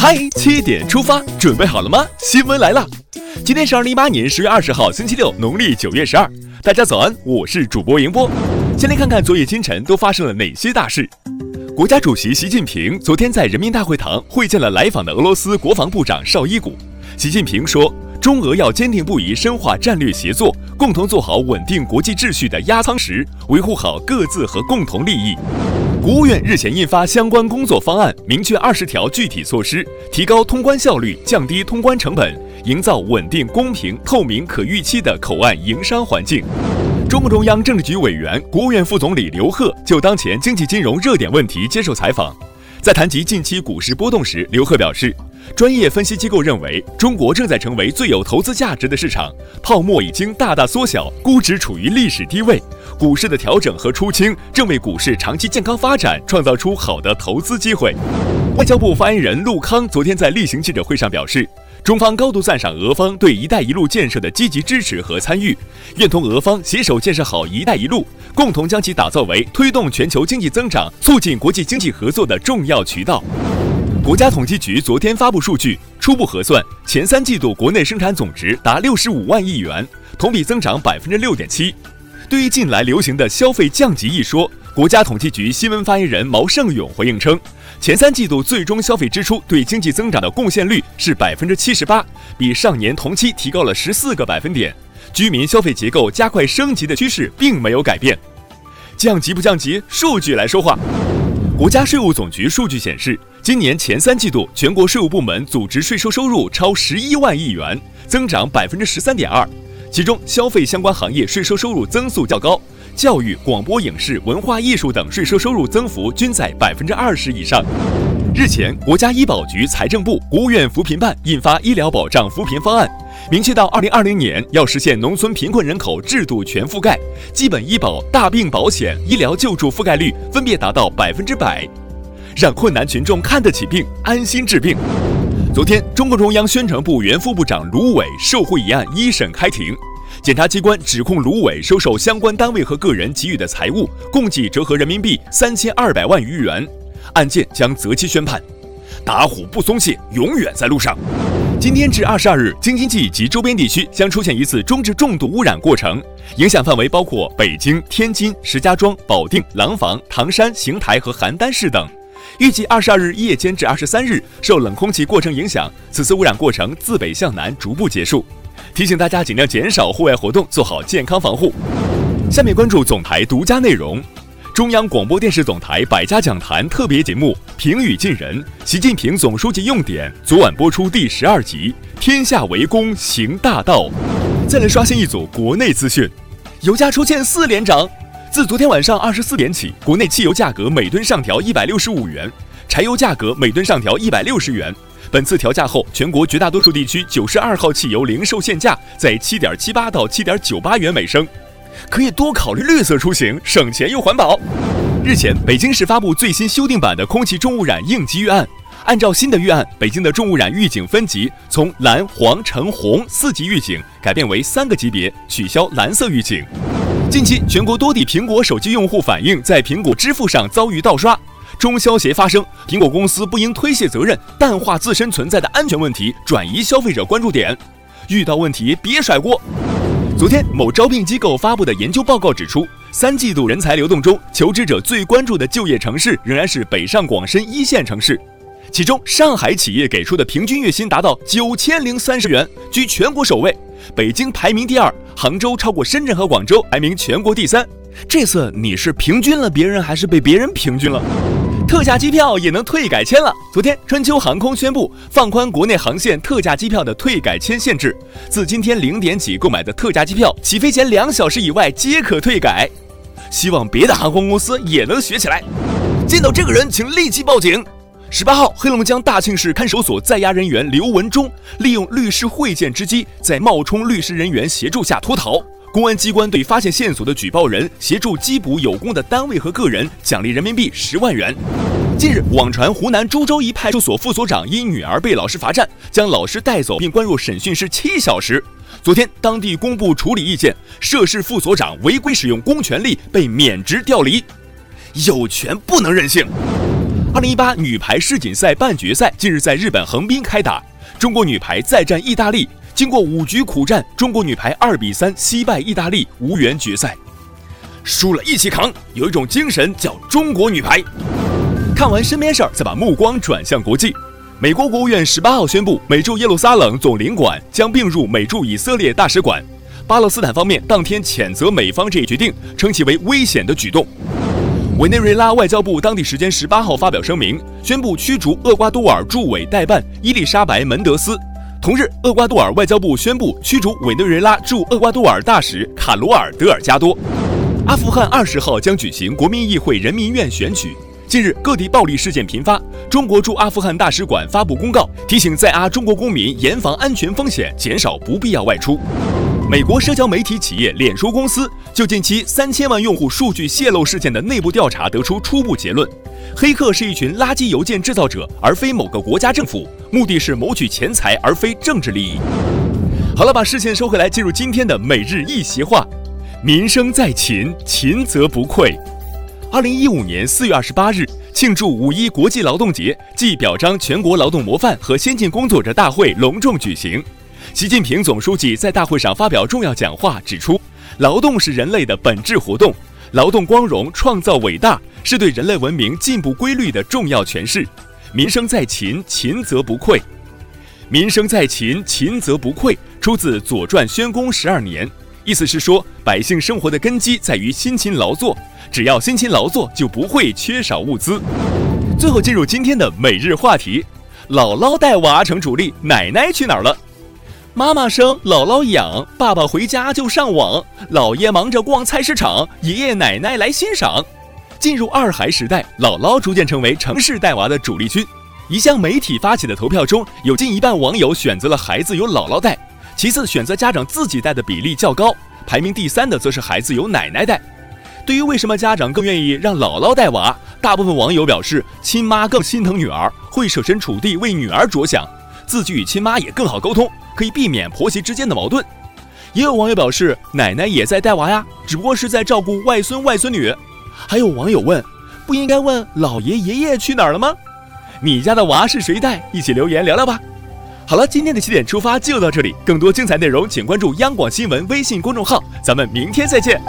嗨，七点出发，准备好了吗？新闻来了，今天是二零一八年十月二十号，星期六，农历九月十二。大家早安，我是主播迎波。先来看看昨夜今晨都发生了哪些大事。国家主席习近平昨天在人民大会堂会见了来访的俄罗斯国防部长绍伊古。习近平说，中俄要坚定不移深化战略协作，共同做好稳定国际秩序的压舱石，维护好各自和共同利益。国务院日前印发相关工作方案，明确二十条具体措施，提高通关效率，降低通关成本，营造稳定、公平、透明、可预期的口岸营商环境。中共中央政治局委员、国务院副总理刘鹤就当前经济金融热点问题接受采访，在谈及近期股市波动时，刘鹤表示。专业分析机构认为，中国正在成为最有投资价值的市场，泡沫已经大大缩小，估值处于历史低位，股市的调整和出清正为股市长期健康发展创造出好的投资机会。外交部发言人陆慷昨天在例行记者会上表示，中方高度赞赏俄方对“一带一路”建设的积极支持和参与，愿同俄方携手建设好“一带一路”，共同将其打造为推动全球经济增长、促进国际经济合作的重要渠道。国家统计局昨天发布数据，初步核算，前三季度国内生产总值达六十五万亿元，同比增长百分之六点七。对于近来流行的消费降级一说，国家统计局新闻发言人毛盛勇回应称，前三季度最终消费支出对经济增长的贡献率是百分之七十八，比上年同期提高了十四个百分点，居民消费结构加快升级的趋势并没有改变。降级不降级，数据来说话。国家税务总局数据显示，今年前三季度全国税务部门组织税收收入超十一万亿元，增长百分之十三点二。其中，消费相关行业税收收入增速较高，教育、广播、影视、文化艺术等税收收入增幅均在百分之二十以上。日前，国家医保局、财政部、国务院扶贫办印发医疗保障扶贫方案。明确到二零二零年要实现农村贫困人口制度全覆盖，基本医保、大病保险、医疗救助覆盖率分别达到百分之百，让困难群众看得起病，安心治病。昨天，中共中央宣传部原副部长卢伟受贿一案一审开庭，检察机关指控卢伟收受相关单位和个人给予的财物共计折合人民币三千二百万余元，案件将择期宣判。打虎不松懈，永远在路上。今天至二十二日，京津冀及周边地区将出现一次中至重度污染过程，影响范围包括北京、天津、石家庄、保定、廊坊、唐山、邢台和邯郸市等。预计二十二日夜间至二十三日，受冷空气过程影响，此次污染过程自北向南逐步结束。提醒大家尽量减少户外活动，做好健康防护。下面关注总台独家内容。中央广播电视总台百家讲坛特别节目《平语近人》，习近平总书记用典，昨晚播出第十二集。天下为公，行大道。再来刷新一组国内资讯，油价出现四连涨。自昨天晚上二十四点起，国内汽油价格每吨上调一百六十五元，柴油价格每吨上调一百六十元。本次调价后，全国绝大多数地区九十二号汽油零售限价在七点七八到七点九八元每升。可以多考虑绿色出行，省钱又环保。日前，北京市发布最新修订版的空气重污染应急预案。按照新的预案，北京的重污染预警分级从蓝、黄、橙、红四级预警改变为三个级别，取消蓝色预警。近期，全国多地苹果手机用户反映在苹果支付上遭遇盗刷，中消协发声，苹果公司不应推卸责任，淡化自身存在的安全问题，转移消费者关注点。遇到问题别甩锅。昨天，某招聘机构发布的研究报告指出，三季度人才流动中，求职者最关注的就业城市仍然是北上广深一线城市。其中，上海企业给出的平均月薪达到九千零三十元，居全国首位；北京排名第二，杭州超过深圳和广州，排名全国第三。这次你是平均了别人，还是被别人平均了？特价机票也能退改签了。昨天，春秋航空宣布放宽国内航线特价机票的退改签限制，自今天零点起购买的特价机票，起飞前两小时以外皆可退改。希望别的航空公司也能学起来。见到这个人，请立即报警。十八号，黑龙江大庆市看守所在押人员刘文忠利用律师会见之机，在冒充律师人员协助下脱逃。公安机关对发现线索的举报人协助缉捕有功的单位和个人，奖励人民币十万元。近日，网传湖南株洲一派出所副所长因女儿被老师罚站，将老师带走并关入审讯室七小时。昨天，当地公布处理意见，涉事副所长违规使用公权力被免职调离。有权不能任性。二零一八女排世锦赛半决赛近日在日本横滨开打，中国女排再战意大利，经过五局苦战，中国女排二比三惜败意大利，无缘决赛。输了一起扛，有一种精神叫中国女排。看完身边事儿，再把目光转向国际。美国国务院十八号宣布，美驻耶路撒冷总领馆将并入美驻以色列大使馆。巴勒斯坦方面当天谴责美方这一决定，称其为危险的举动。委内瑞拉外交部当地时间十八号发表声明，宣布驱逐厄瓜多尔驻委代办伊丽莎白·门德斯。同日，厄瓜多尔外交部宣布驱逐委内瑞拉驻厄瓜多尔大使卡罗尔·德尔加多。阿富汗二十号将举行国民议会人民院选举。近日，各地暴力事件频发，中国驻阿富汗大使馆发布公告，提醒在阿中国公民严防安全风险，减少不必要外出。美国社交媒体企业脸书公司就近期三千万用户数据泄露事件的内部调查得出初步结论：黑客是一群垃圾邮件制造者，而非某个国家政府，目的是谋取钱财，而非政治利益。好了，把视线收回来，进入今天的每日一席话。民生在勤，勤则不愧。二零一五年四月二十八日，庆祝五一国际劳动节暨表彰全国劳动模范和先进工作者大会隆重举行。习近平总书记在大会上发表重要讲话，指出，劳动是人类的本质活动，劳动光荣、创造伟大，是对人类文明进步规律的重要诠释。民生在勤，勤则不愧。民生在勤，勤则不愧，出自《左传》宣公十二年。意思是说，百姓生活的根基在于辛勤劳作，只要辛勤劳作，就不会缺少物资。最后进入今天的每日话题：姥姥带娃成主力，奶奶去哪儿了？妈妈生，姥姥养，爸爸回家就上网，姥爷忙着逛菜市场，爷爷奶奶来欣赏。进入二孩时代，姥姥逐渐成为城市带娃的主力军。一项媒体发起的投票中，有近一半网友选择了孩子由姥姥带。其次，选择家长自己带的比例较高，排名第三的则是孩子由奶奶带。对于为什么家长更愿意让姥姥带娃，大部分网友表示，亲妈更心疼女儿，会设身处地为女儿着想，自己与亲妈也更好沟通，可以避免婆媳之间的矛盾。也有网友表示，奶奶也在带娃呀，只不过是在照顾外孙外孙女。还有网友问，不应该问姥爷爷爷去哪儿了吗？你家的娃是谁带？一起留言聊聊吧。好了，今天的起点出发就到这里。更多精彩内容，请关注央广新闻微信公众号。咱们明天再见。